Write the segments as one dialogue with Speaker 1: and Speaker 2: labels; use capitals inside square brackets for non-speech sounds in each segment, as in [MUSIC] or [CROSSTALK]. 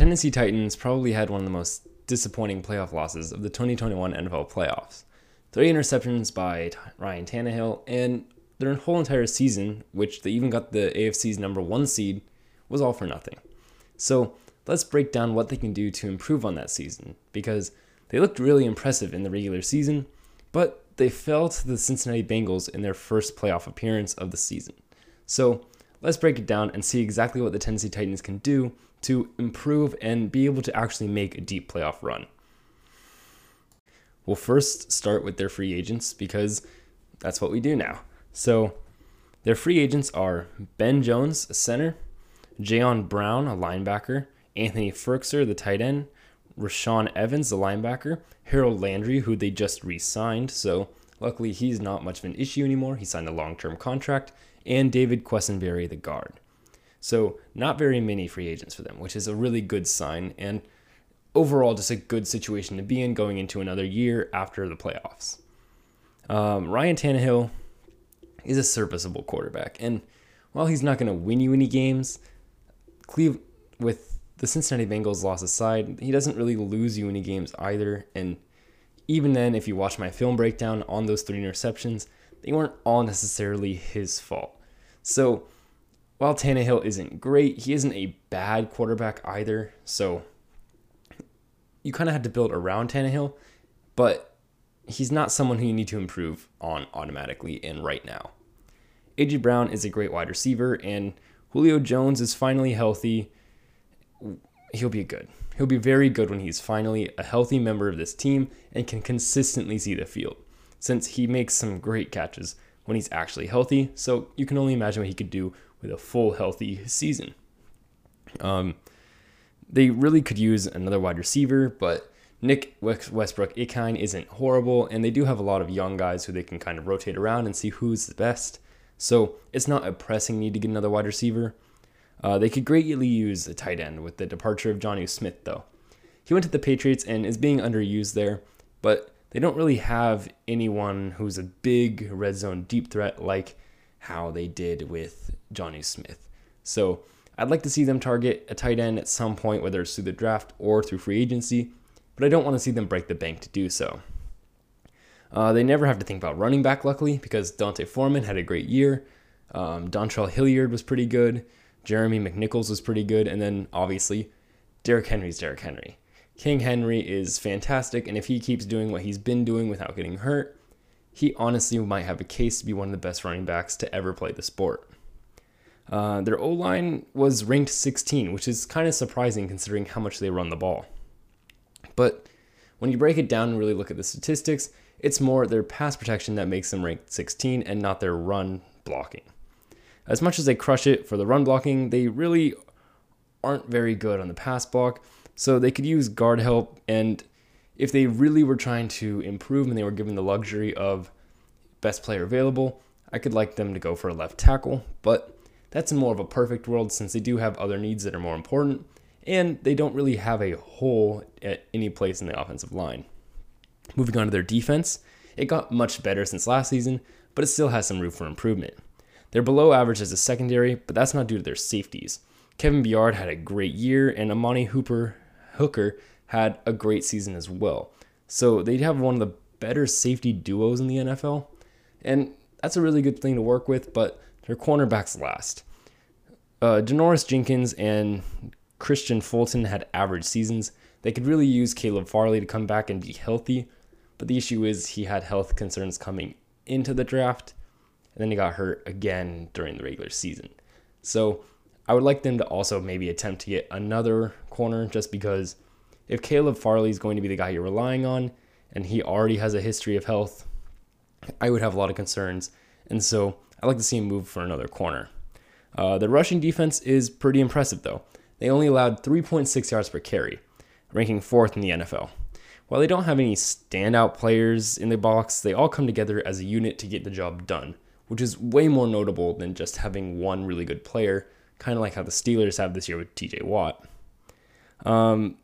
Speaker 1: Tennessee Titans probably had one of the most disappointing playoff losses of the 2021 NFL playoffs. Three interceptions by Ryan Tannehill, and their whole entire season, which they even got the AFC's number one seed, was all for nothing. So let's break down what they can do to improve on that season, because they looked really impressive in the regular season, but they fell to the Cincinnati Bengals in their first playoff appearance of the season. So let's break it down and see exactly what the Tennessee Titans can do to improve and be able to actually make a deep playoff run. We'll first start with their free agents because that's what we do now. So their free agents are Ben Jones, a center, Jayon Brown, a linebacker, Anthony Firkser, the tight end, Rashaan Evans, the linebacker, Harold Landry, who they just re signed, so luckily he's not much of an issue anymore. He signed a long term contract, and David Quessenberry, the guard. So, not very many free agents for them, which is a really good sign, and overall, just a good situation to be in going into another year after the playoffs. Um, Ryan Tannehill is a serviceable quarterback, and while he's not going to win you any games, Cleve with the Cincinnati Bengals loss aside, he doesn't really lose you any games either. And even then, if you watch my film breakdown on those three interceptions, they weren't all necessarily his fault. So while Tannehill isn't great, he isn't a bad quarterback either. So you kind of had to build around Tannehill, but he's not someone who you need to improve on automatically and right now. AJ Brown is a great wide receiver, and Julio Jones is finally healthy he'll be good. He'll be very good when he's finally a healthy member of this team and can consistently see the field, since he makes some great catches when he's actually healthy. So you can only imagine what he could do with a full healthy season. Um, they really could use another wide receiver, but Nick Westbrook Ikhine isn't horrible, and they do have a lot of young guys who they can kind of rotate around and see who's the best. So it's not a pressing need to get another wide receiver. Uh, they could greatly use a tight end with the departure of Jonnu Smith, though. He went to the Patriots and is being underused there, but they don't really have anyone who's a big red zone deep threat like how they did with Jonnu Smith. So I'd like to see them target a tight end at some point, whether it's through the draft or through free agency, but I don't want to see them break the bank to do so. Uh, they never have to think about running back, luckily, because D'Onta Foreman had a great year. Um, Dontrell Hilliard was pretty good. Jeremy McNichols was pretty good, and then obviously Derrick Henry's Derrick Henry. King Henry is fantastic, and if he keeps doing what he's been doing without getting hurt, he honestly might have a case to be one of the best running backs to ever play the sport. Uh, their O line was ranked 16, which is kind of surprising considering how much they run the ball. But when you break it down and really look at the statistics, it's more their pass protection that makes them ranked 16 and not their run blocking as much as they crush it for the run blocking, they really aren't very good on the pass block. So they could use guard help. And if they really were trying to improve and they were given the luxury of best player available, I could like them to go for a left tackle. But that's more of a perfect world since they do have other needs that are more important. And they don't really have a hole at any place in the offensive line. Moving on to their defense, it got much better since last season, but it still has some room for improvement. They're below average as a secondary, but that's not due to their safeties. Kevin Byard had a great year, and Amani Hooper Hooker had a great season as well. So they have one of the better safety duos in the NFL, and that's a really good thing to work with. But their cornerbacks last. Uh, Jenkins and Kristian Fulton had average seasons. They could really use Caleb Farley to come back and be healthy, but the issue is he had health concerns coming into the draft, and then he got hurt again during the regular season. So I would like them to also maybe attempt to get another corner just because if Caleb Farley is going to be the guy you're relying on and he already has a history of health, I would have a lot of concerns. And so I'd like to see him move for another corner. Uh, the rushing defense is pretty impressive, though. They only allowed 3.6 yards per carry, ranking fourth in the NFL. While they don't have any standout players in the box, they all come together as a unit to get the job done which is way more notable than just having one really good player, kind of like how the Steelers have this year with TJ Watt. Um,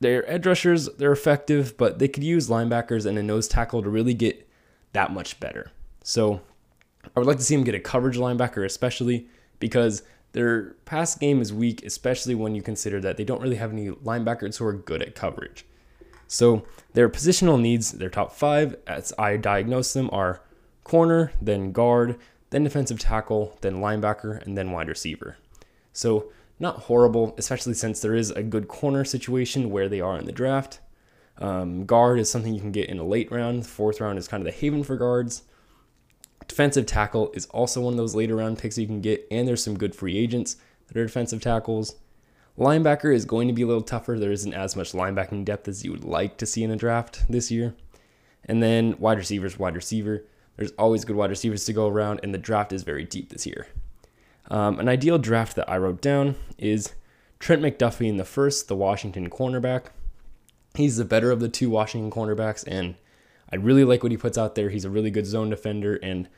Speaker 1: their edge rushers, they're effective, but they could use linebackers and a nose tackle to really get that much better. So I would like to see them get a coverage linebacker, especially because their pass game is weak, especially when you consider that they don't really have any linebackers who are good at coverage. So their positional needs, their top five, as I diagnose them, are corner, then guard, then defensive tackle, then linebacker, and then wide receiver. So not horrible, especially since there is a good corner situation where they are in the draft. Um, guard is something you can get in a late round. Fourth round is kind of the haven for guards. Defensive tackle is also one of those later round picks you can get, and there's some good free agents that are defensive tackles. Linebacker is going to be a little tougher. There isn't as much linebacking depth as you would like to see in a draft this year. And then wide receivers, wide receiver. There's always good wide receivers to go around, and the draft is very deep this year. Um, an ideal draft that I wrote down is Trent McDuffie in the first, the Washington cornerback. He's the better of the two Washington cornerbacks, and I really like what he puts out there. He's a really good zone defender, and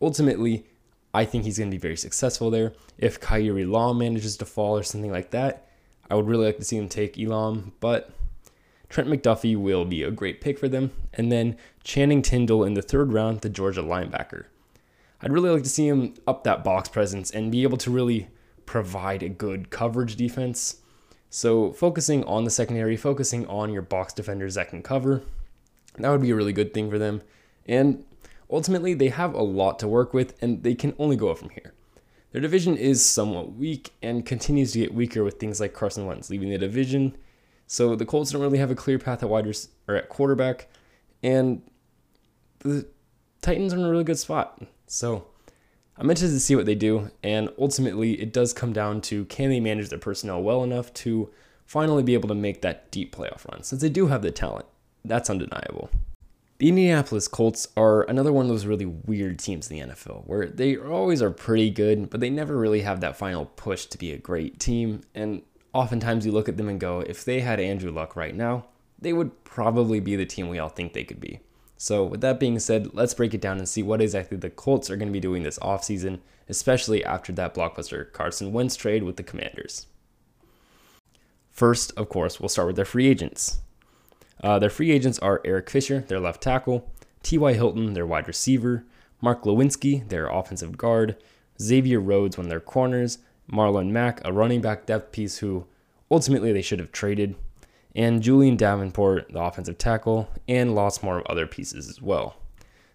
Speaker 1: ultimately, I think he's going to be very successful there. If Kaiir Elam manages to fall or something like that, I would really like to see him take Elam, but Trent McDuffie will be a great pick for them. And then Channing Tindall in the third round, the Georgia linebacker. I'd really like to see him up that box presence and be able to really provide a good coverage defense. So, focusing on the secondary, focusing on your box defenders that can cover, that would be a really good thing for them. And ultimately, they have a lot to work with and they can only go up from here. Their division is somewhat weak and continues to get weaker with things like Carson Wentz leaving the division. So the Colts don't really have a clear path at wide or at quarterback, and the Titans are in a really good spot. So I'm interested to see what they do. And ultimately, it does come down to can they manage their personnel well enough to finally be able to make that deep playoff run, since they do have the talent. That's undeniable. The Indianapolis Colts are another one of those really weird teams in the NFL where they always are pretty good, but they never really have that final push to be a great team. And oftentimes you look at them and go, if they had Andrew Luck right now, they would probably be the team we all think they could be. So, with that being said, let's break it down and see what exactly the Colts are going to be doing this offseason, especially after that blockbuster Carson Wentz trade with the Commanders. First, of course, we'll start with their free agents. Uh, their free agents are Eric Fisher, their left tackle, T.Y. Hilton, their wide receiver, Mark Glowinski, their offensive guard, Xavier Rhodes, one of their corners, Marlon Mack, a running back depth piece who ultimately they should have traded, and Julie'n Davenport, the offensive tackle, and lots more of other pieces as well.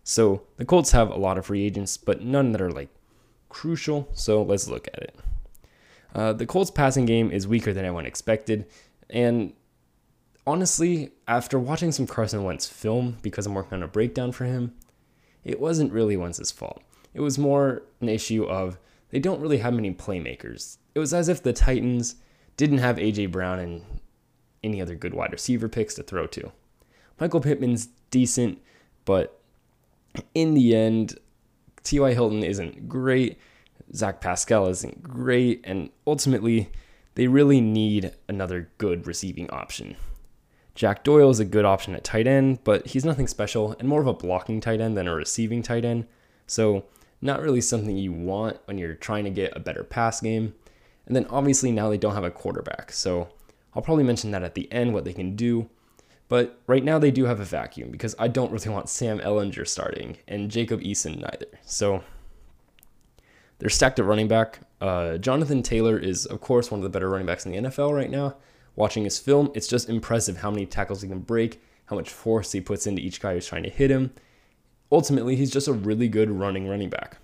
Speaker 1: So the Colts have a lot of free agents, but none that are like crucial. So let's look at it. Uh, the Colts passing game is weaker than anyone expected, and honestly, after watching some Carson Wentz film because I'm working on a breakdown for him, it wasn't really Wentz's fault. It was more an issue of they don't really have many playmakers. It was as if the Titans didn't have AJ Brown and any other good wide receiver picks to throw to. Michael Pittman's decent, but in the end, T.Y. Hilton isn't great. Zach Pascal isn't great. And ultimately, they really need another good receiving option. Jack Doyle is a good option at tight end, but he's nothing special and more of a blocking tight end than a receiving tight end. So, not really something you want when you're trying to get a better pass game. And then obviously now they don't have a quarterback. So, I'll probably mention that at the end, what they can do. But right now they do have a vacuum because I don't really want Sam Ehlinger starting and Jacob Eason neither. So they're stacked at running back. Uh, Jonathan Taylor is, of course, one of the better running backs in the NFL right now. Watching his film, it's just impressive how many tackles he can break, how much force he puts into each guy who's trying to hit him. Ultimately, he's just a really good running running back.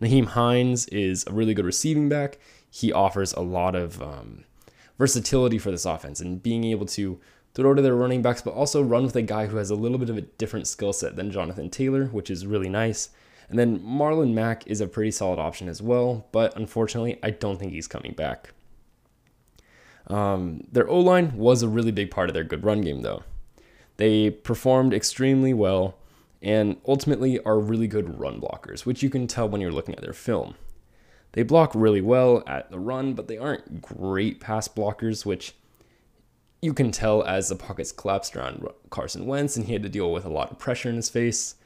Speaker 1: Nyheim Hines is a really good receiving back. He offers a lot of um, versatility for this offense and being able to throw to their running backs, but also run with a guy who has a little bit of a different skill set than Jonathan Taylor, which is really nice. And then Marlon Mack is a pretty solid option as well, but unfortunately, I don't think he's coming back. Um, their O line was a really big part of their good run game, though. They performed extremely well and ultimately are really good run blockers, which you can tell when you're looking at their film. They block really well at the run, but they aren't great pass blockers, which you can tell as the pockets collapsed around Carson Wentz and he had to deal with a lot of pressure in his face.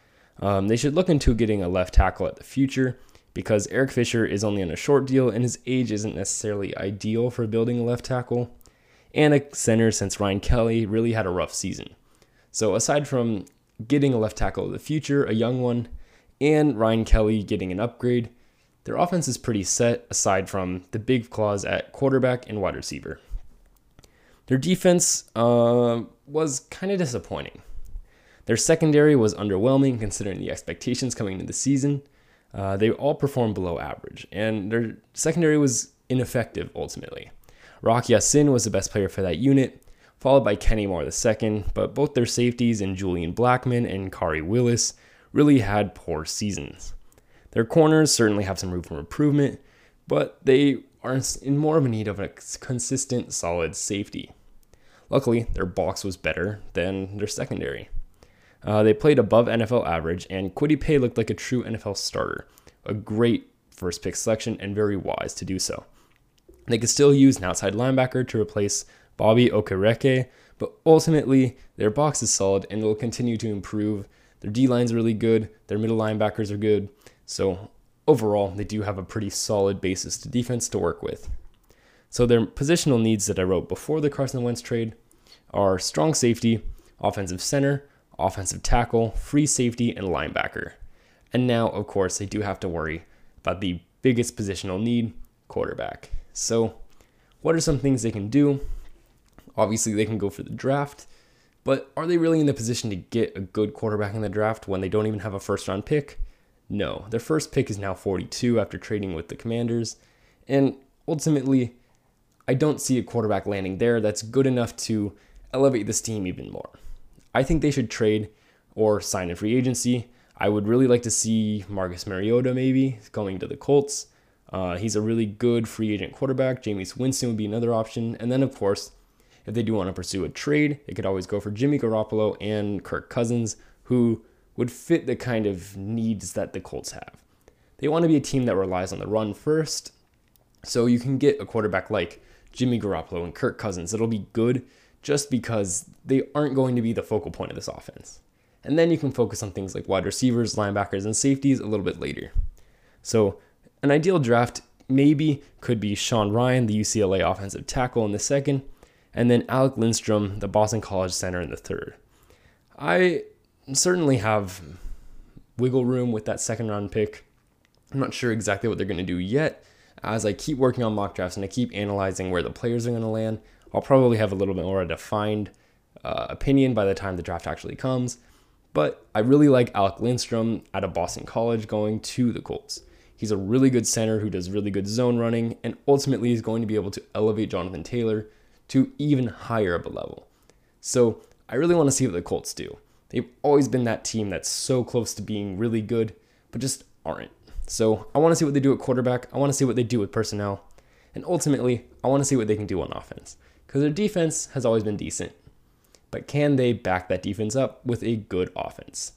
Speaker 1: Um, they should look into getting a left tackle at the future because Eric Fisher is only on a short deal and his age isn't necessarily ideal for building a left tackle. And a center since Ryan Kelly really had a rough season. So aside from getting a left tackle of the future, a young one, and Ryan Kelly getting an upgrade, their offense is pretty set aside from the big claws at quarterback and wide receiver. Their defense uh, was kind of disappointing. Their secondary was underwhelming considering the expectations coming into the season. Uh, they all performed below average, and their secondary was ineffective ultimately. Rock Ya-Sin was the best player for that unit, followed by Kenny Moore II, but both their safeties in Julian Blackmon and Khari Willis really had poor seasons. Their corners certainly have some room for improvement, but they are in more of a need of a consistent, solid safety. Luckily, their box was better than their secondary. Uh, they played above NFL average, and Kwity Paye looked like a true NFL starter. A great first pick selection and very wise to do so. They could still use an outside linebacker to replace Bobby Okereke, but ultimately their box is solid and they'll continue to improve. Their D line's really good, their middle linebackers are good, so overall they do have a pretty solid basis to defense to work with. So their positional needs that I wrote before the Carson Wentz trade are strong safety, offensive center, offensive tackle, free safety, and linebacker. And now, of course, they do have to worry about the biggest positional need quarterback. So, what are some things they can do? Obviously, they can go for the draft, but are they really in the position to get a good quarterback in the draft when they don't even have a first round pick? No. Their first pick is now 42 after trading with the Commanders, and ultimately, I don't see a quarterback landing there that's good enough to elevate this team even more. I think they should trade or sign a free agency. I would really like to see Marcus Mariota maybe going to the Colts. Uh, he's a really good free agent quarterback. Jameis Winston would be another option. And then, of course, if they do want to pursue a trade, they could always go for Jimmy Garoppolo and Kirk Cousins, who would fit the kind of needs that the Colts have. They want to be a team that relies on the run first. So you can get a quarterback like Jimmy Garoppolo and Kirk Cousins It'll be good just because they aren't going to be the focal point of this offense. And then you can focus on things like wide receivers, linebackers, and safeties a little bit later. So, an ideal draft maybe could be Sean Rhyan, the UCLA offensive tackle, in the second, and then Alec Lindstrom, the Boston College center, in the third. I certainly have wiggle room with that second round pick. I'm not sure exactly what they're going to do yet. As I keep working on mock drafts and I keep analyzing where the players are going to land, I'll probably have a little bit more of a defined uh, opinion by the time the draft actually comes. But I really like Alec Lindstrom out of Boston College going to the Colts. He's a really good center who does really good zone running and ultimately is going to be able to elevate Jonathan Taylor to even higher of a level. So I really want to see what the Colts do. They've always been that team that's so close to being really good, but just aren't. So I want to see what they do at quarterback. I want to see what they do with personnel. And ultimately, I want to see what they can do on offense because their defense has always been decent. But can they back that defense up with a good offense?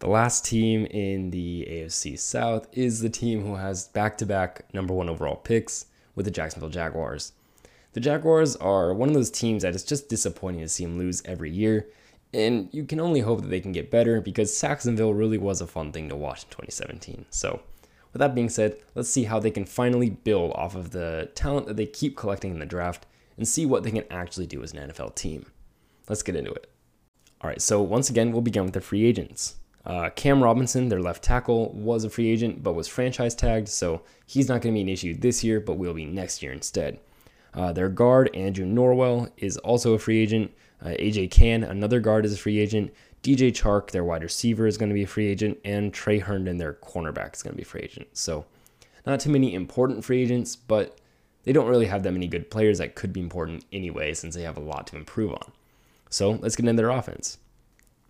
Speaker 1: The last team in the AFC South is the team who has back to back number one overall picks with the Jacksonville Jaguars. The Jaguars are one of those teams that is just disappointing to see them lose every year, and you can only hope that they can get better because Sacksonville really was a fun thing to watch in 2017. So, with that being said, let's see how they can finally build off of the talent that they keep collecting in the draft and see what they can actually do as an NFL team. Let's get into it. All right, so once again, we'll begin with the free agents. Uh, Cam Robinson, their left tackle, was a free agent but was franchise tagged, so he's not going to be an issue this year, but will be next year instead. Uh, their guard, Andrew Norwell, is also a free agent. Uh, AJ Cann, another guard, is a free agent. DJ Chark, their wide receiver, is going to be a free agent. And Tre Herndon, their cornerback, is going to be a free agent. So, not too many important free agents, but they don't really have that many good players that could be important anyway, since they have a lot to improve on. So let's get into their offense.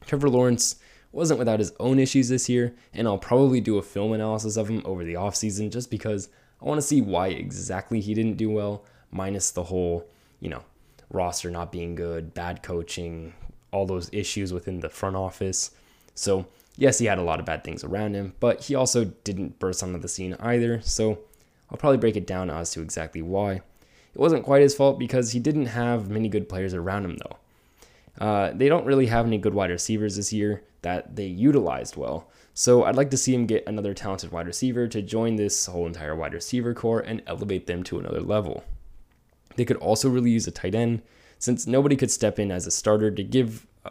Speaker 1: Trevor Lawrence wasn't without his own issues this year, and I'll probably do a film analysis of him over the offseason just because I want to see why exactly he didn't do well, minus the whole, you know, roster not being good, bad coaching, all those issues within the front office. So, yes, he had a lot of bad things around him, but he also didn't burst onto the scene either. So, I'll probably break it down as to exactly why. It wasn't quite his fault because he didn't have many good players around him, though. Uh, they don't really have any good wide receivers this year that they utilized well. So I'd like to see him get another talented wide receiver to join this whole entire wide receiver core and elevate them to another level. They could also really use a tight end since nobody could step in as a starter to give uh,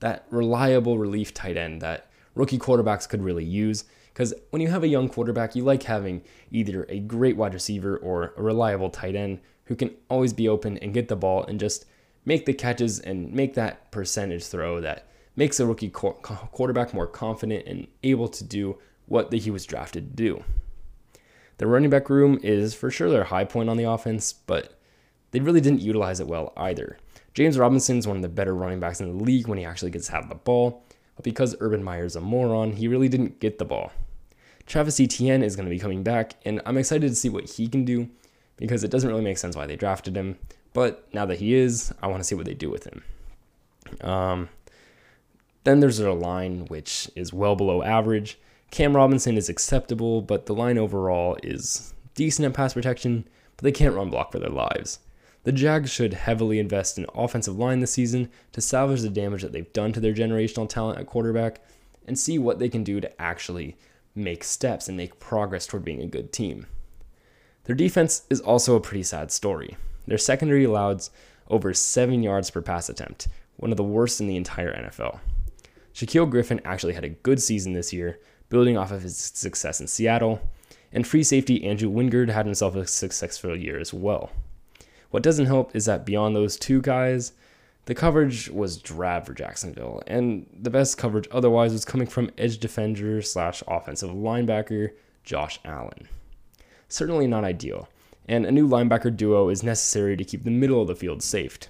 Speaker 1: that reliable relief tight end that rookie quarterbacks could really use Because when you have a young quarterback, you like having either a great wide receiver or a reliable tight end who can always be open and get the ball and just make the catches and make that percentage throw that makes a rookie quarterback more confident and able to do what he was drafted to do. The running back room is for sure their high point on the offense, but they really didn't utilize it well either. James Robinson is one of the better running backs in the league when he actually gets to have the ball, but because Urban Meyer's a moron, he really didn't get the ball. Travis Etienne is going to be coming back, and I'm excited to see what he can do because it doesn't really make sense why they drafted him. But now that he is, I want to see what they do with him. Um, then there's their line, which is well below average. Cam Robinson is acceptable, but the line overall is decent at pass protection, but they can't run block for their lives. The Jags should heavily invest in offensive line this season to salvage the damage that they've done to their generational talent at quarterback and see what they can do to actually make steps and make progress toward being a good team. Their defense is also a pretty sad story. Their secondary allowed over 7 yards per pass attempt, one of the worst in the entire NFL. Shaquill Griffin actually had a good season this year, building off of his success in Seattle, and free safety Andrew Wingard had himself a successful year as well. What doesn't help is that beyond those two guys, the coverage was drab for Jacksonville, and the best coverage otherwise was coming from edge defender slash offensive linebacker Josh Allen. Certainly not ideal, and a new linebacker duo is necessary to keep the middle of the field safe.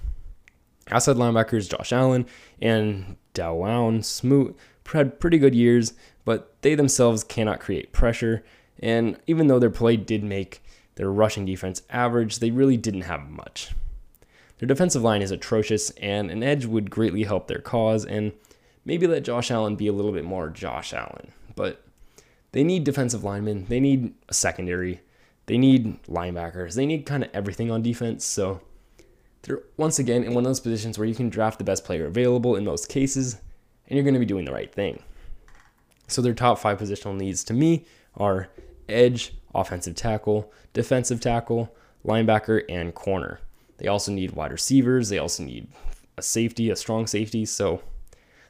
Speaker 1: Outside linebackers Josh Allen and Dawuane Smoot had pretty good years, but they themselves cannot create pressure, and even though their play did make their rushing defense average, they really didn't have much. Their defensive line is atrocious, and an edge would greatly help their cause, and maybe let Josh Allen be a little bit more Josh Allen. But they need defensive linemen, they need a secondary, they need linebackers, they need kind of everything on defense. So they're once again in one of those positions where you can draft the best player available in most cases, and you're going to be doing the right thing. So their top five positional needs to me are edge, offensive tackle, defensive tackle, linebacker, and corner. They also need wide receivers. They also need a safety, a strong safety. So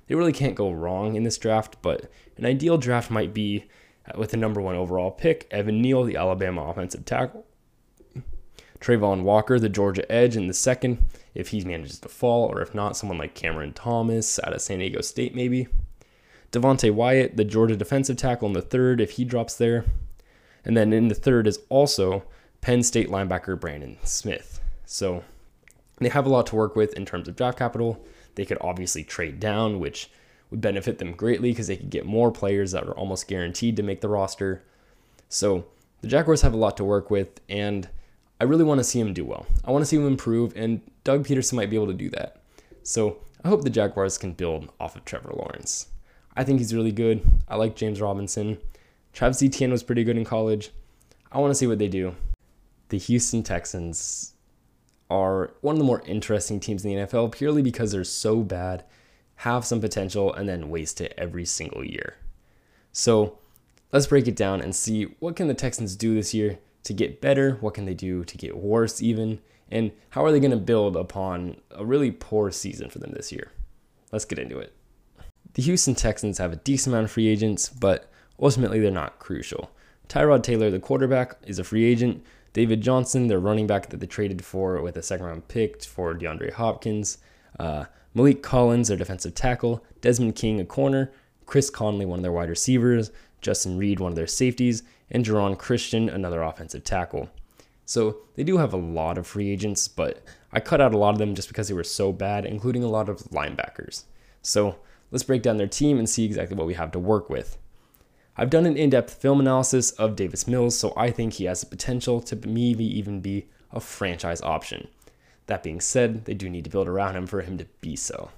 Speaker 1: they really can't go wrong in this draft. But an ideal draft might be uh, with the number one overall pick, Evan Neal, the Alabama offensive tackle. Travon Walker, the Georgia edge, in the second, if he manages to fall, or if not, someone like Cameron Thomas out of San Diego State, maybe. Devonte Wyatt, the Georgia defensive tackle, in the third, if he drops there. And then in the third is also Penn State linebacker Brandon Smith. So they have a lot to work with in terms of draft capital. They could obviously trade down, which would benefit them greatly because they could get more players that are almost guaranteed to make the roster. So the Jaguars have a lot to work with, and I really want to see him do well. I want to see him improve, and Doug Pederson might be able to do that. So I hope the Jaguars can build off of Trevor Lawrence. I think he's really good. I like James Robinson. Travis Etienne was pretty good in college. I want to see what they do. The Houston Texans are one of the more interesting teams in the NFL purely because they're so bad, have some potential, and then waste it every single year. So let's break it down and see what can the Texans do this year to get better, what can they do to get worse even, and how are they going to build upon a really poor season for them this year. Let's get into it. The Houston Texans have a decent amount of free agents, but ultimately they're not crucial. Tyrod Taylor, the quarterback, is a free agent. David Johnson, their running back that they traded for with a second round pick for DeAndre Hopkins. Uh, Maliek Collins, their defensive tackle. Desmond King, a corner. Chris Conley, one of their wide receivers. Justin Reid, one of their safeties. And Geron Christian, another offensive tackle. So they do have a lot of free agents, but I cut out a lot of them just because they were so bad, including a lot of linebackers. So let's break down their team and see exactly what we have to work with. I've done an in depth film analysis of Davis Mills, so I think he has the potential to maybe even be a franchise option. That being said, they do need to build around him for him to be so.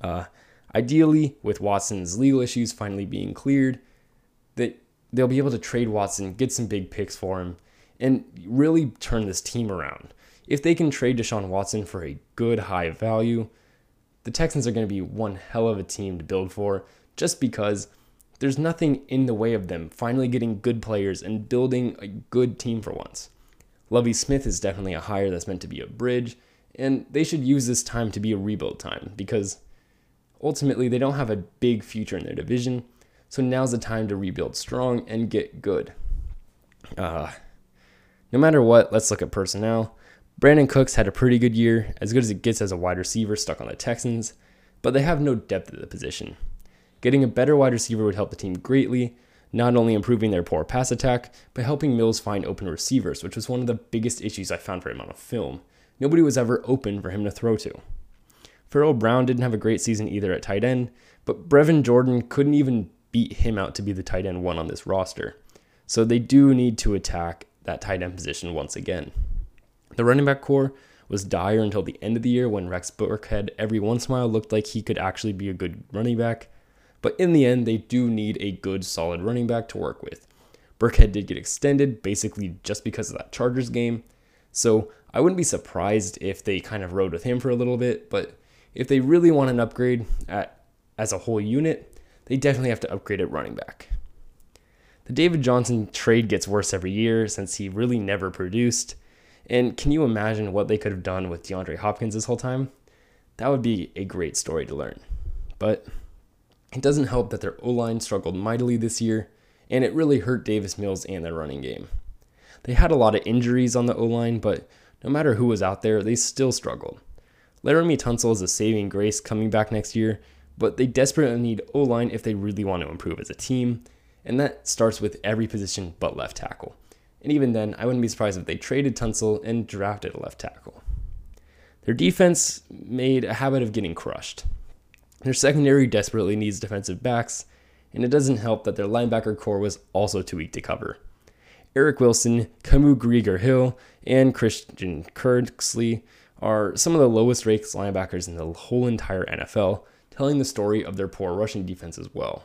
Speaker 1: Uh, ideally, with Watson's legal issues finally being cleared, that they'll be able to trade Watson, get some big picks for him, and really turn this team around. If they can trade Deshaun Watson for a good high value, the Texans are going to be one hell of a team to build for just because there's nothing in the way of them finally getting good players and building a good team for once. Lovie Smith is definitely a hire that's meant to be a bridge, and they should use this time to be a rebuild time because ultimately they don't have a big future in their division. So now's the time to rebuild strong and get good. Uh, no matter what, let's look at personnel. Brandin Cooks had a pretty good year, as good as it gets as a wide receiver stuck on the Texans, but they have no depth at the position. Getting a better wide receiver would help the team greatly, not only improving their poor pass attack, but helping Mills find open receivers, which was one of the biggest issues I found for him on a film. Nobody was ever open for him to throw to. Pharaoh Brown didn't have a great season either at tight end, but Brevin Jordan couldn't even beat him out to be the tight end one on this roster. So they do need to attack that tight end position once again. The running back core was dire until the end of the year when Rex Burkhead every once in a while looked like he could actually be a good running back. But in the end, they do need a good, solid running back to work with. Burkhead did get extended basically just because of that Chargers game. So I wouldn't be surprised if they kind of rode with him for a little bit. But if they really want an upgrade at, as a whole unit, they definitely have to upgrade at running back. The David Johnson trade gets worse every year since he really never produced. And can you imagine what they could have done with DeAndre Hopkins this whole time? That would be a great story to learn. But it doesn't help that their O line struggled mightily this year, and it really hurt Davis Mills and their running game. They had a lot of injuries on the O line, but no matter who was out there, they still struggled. Laremy Tunsil is a saving grace coming back next year, but they desperately need O line if they really want to improve as a team, and that starts with every position but left tackle. And even then, I wouldn't be surprised if they traded Tunsil and drafted a left tackle. Their defense made a habit of getting crushed. Their secondary desperately needs defensive backs, and it doesn't help that their linebacker core was also too weak to cover. Eric Wilson, Kamu Grugier Hill, and Christian Kirksey are some of the lowest ranked linebackers in the whole entire NFL, telling the story of their poor rushing defense as well.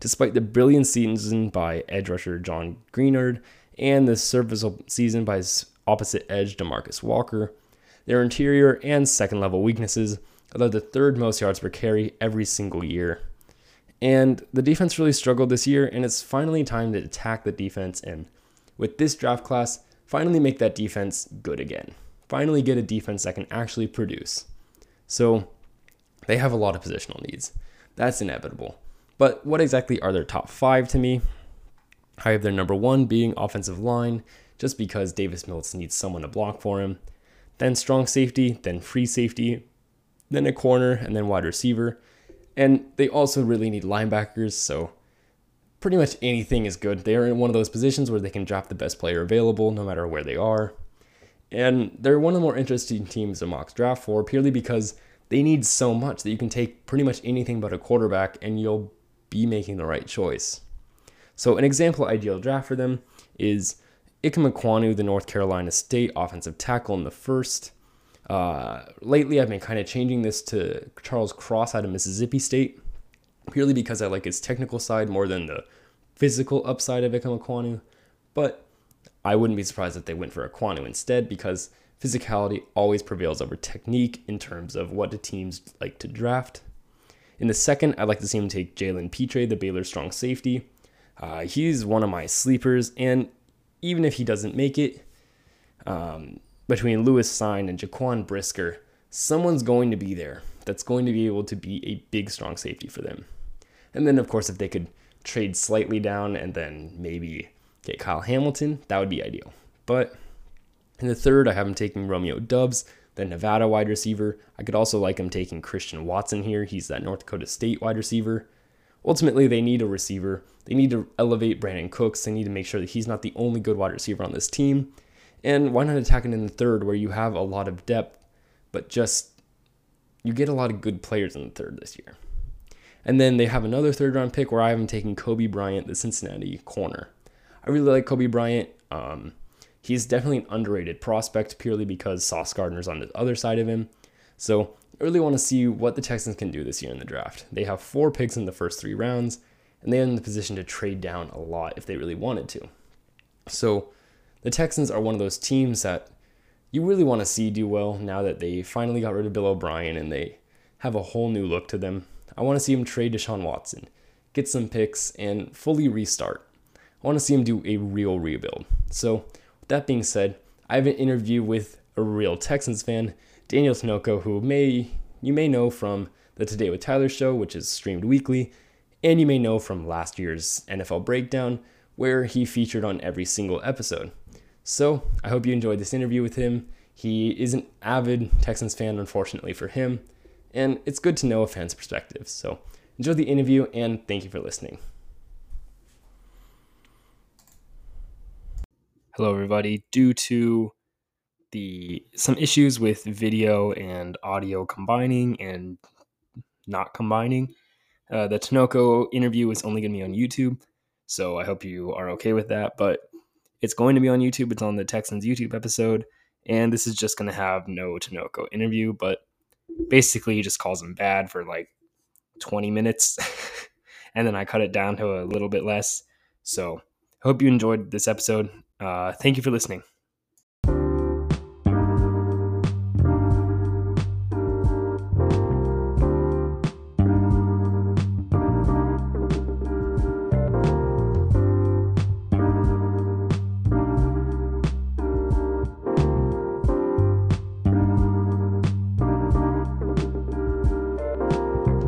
Speaker 1: Despite the brilliant season by edge rusher John Greenard and the serviceable season by his opposite edge Demarcus Walker, their interior and second level weaknesses allowed the third most yards per carry every single year. And the defense really struggled this year, and it's finally time to attack the defense and, with this draft class, finally make that defense good again. Finally get a defense that can actually produce. So, they have a lot of positional needs. That's inevitable. But what exactly are their top five to me? I have their number one being offensive line, just because Davis Mills needs someone to block for him. Then strong safety, then free safety, then a corner, and then wide receiver. And they also really need linebackers, so pretty much anything is good. They are in one of those positions where they can draft the best player available no matter where they are. And they're one of the more interesting teams to mock draft for purely because they need so much that you can take pretty much anything but a quarterback and you'll be making the right choice. So, an example ideal draft for them is Ikem Ekwonu, the North Carolina State offensive tackle in the first. Uh, lately, I've been kind of changing this to Charles Cross out of Mississippi State, purely because I like his technical side more than the physical upside of Ikem Ekwonu. But I wouldn't be surprised if they went for Ekwonu instead, because physicality always prevails over technique in terms of what the teams like to draft. In the second, I'd like to see him take Jalen Pitre, the Baylor strong safety. Uh, he's one of my sleepers, and even if he doesn't make it, um, between Lewis Cine and Jaquan Brisker, someone's going to be there that's going to be able to be a big, strong safety for them. And then, of course, if they could trade slightly down and then maybe get Kyle Hamilton, that would be ideal. But in the third, I have him taking Romeo Doubs, the Nevada wide receiver. I could also like him taking Christian Watson here. He's that North Dakota State wide receiver. Ultimately, they need a receiver. They need to elevate Brandin Cooks. They need to make sure that he's not the only good wide receiver on this team. And why not attack it in the third where you have a lot of depth, but just you get a lot of good players in the third this year. And then they have another third round pick where I have taken Coby Bryant, the Cincinnati corner. I really like Coby Bryant. Um, he's definitely an underrated prospect purely because Sauce Gardner's on the other side of him. So I really want to see what the Texans can do this year in the draft. They have four picks in the first three rounds, and they're in the position to trade down a lot if they really wanted to. So the Texans are one of those teams that you really want to see do well now that they finally got rid of Bill O'Brien and they have a whole new look to them. I want to see them trade Deshaun Watson, get some picks, and fully restart. I want to see them do a real rebuild. So, with that being said, I have an interview with a real Texans fan, Daniel Tinoco, who may you may know from the Today with Tyler show, which is streamed weekly, and you may know from last year's NFL breakdown where he featured on every single episode. So I hope you enjoyed this interview with him. He is an avid Texans fan, unfortunately for him, and it's good to know a fan's perspective. So enjoy the interview and thank you for listening. Hello, everybody. Due to the some issues with video and audio combining and not combining, uh, the Tinoco interview is only going to be on YouTube. So I hope you are okay with that. But it's going to be on YouTube. It's on the Texans YouTube episode. And this is just going to have no Tinoco interview. But basically, he just calls him bad for like 20 minutes. [LAUGHS] and then I cut it down to a little bit less. So hope you enjoyed this episode. Uh, thank you for listening.